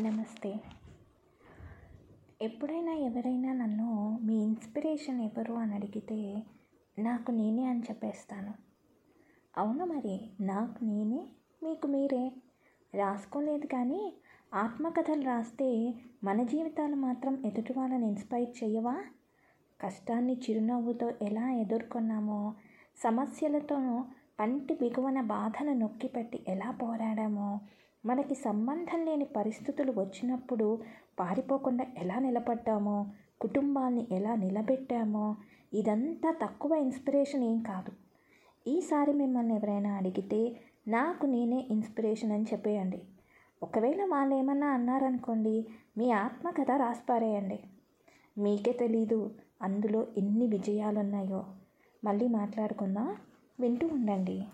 నమస్తే. ఎప్పుడైనా ఎవరైనా నన్ను మీ ఇన్స్పిరేషన్ ఎవరు అని అడిగితే నాకు నేనే అని చెప్పేస్తాను. అవును మరి నాకు నేనే? మీకు మీరే? రాసుకోలేదు కానీ ఆత్మకథలు రాస్తే మన జీవితాలు మాత్రం ఎదుటి వాళ్ళని ఇన్స్పైర్ చేయవా? కష్టాన్ని చిరునవ్వుతో ఎలా ఎదుర్కొన్నామో సమస్యలతో పంటి బిగువన బాధను నొక్కిపెట్టి ఎలా పోరాడామో మనకి సంబంధం లేని పరిస్థితులు వచ్చినప్పుడు పారిపోకుండా ఎలా నిలబడ్డామో కుటుంబాన్ని ఎలా నిలబెట్టామో ఇదంతా తక్కువ ఇన్స్పిరేషన్ ఏం కాదు. ఈసారి మిమ్మల్ని ఎవరైనా అడిగితే నాకు నేనే ఇన్స్పిరేషన్ అని చెప్పేయండి. ఒకవేళ వాళ్ళు ఏమన్నా అన్నారనుకోండి మీ ఆత్మకథ రాసిపారేయండి. మీకే తెలీదు అందులో ఎన్ని విజయాలున్నాయో. మళ్ళీ మాట్లాడుకుందాం. వింటూ ఉండండి.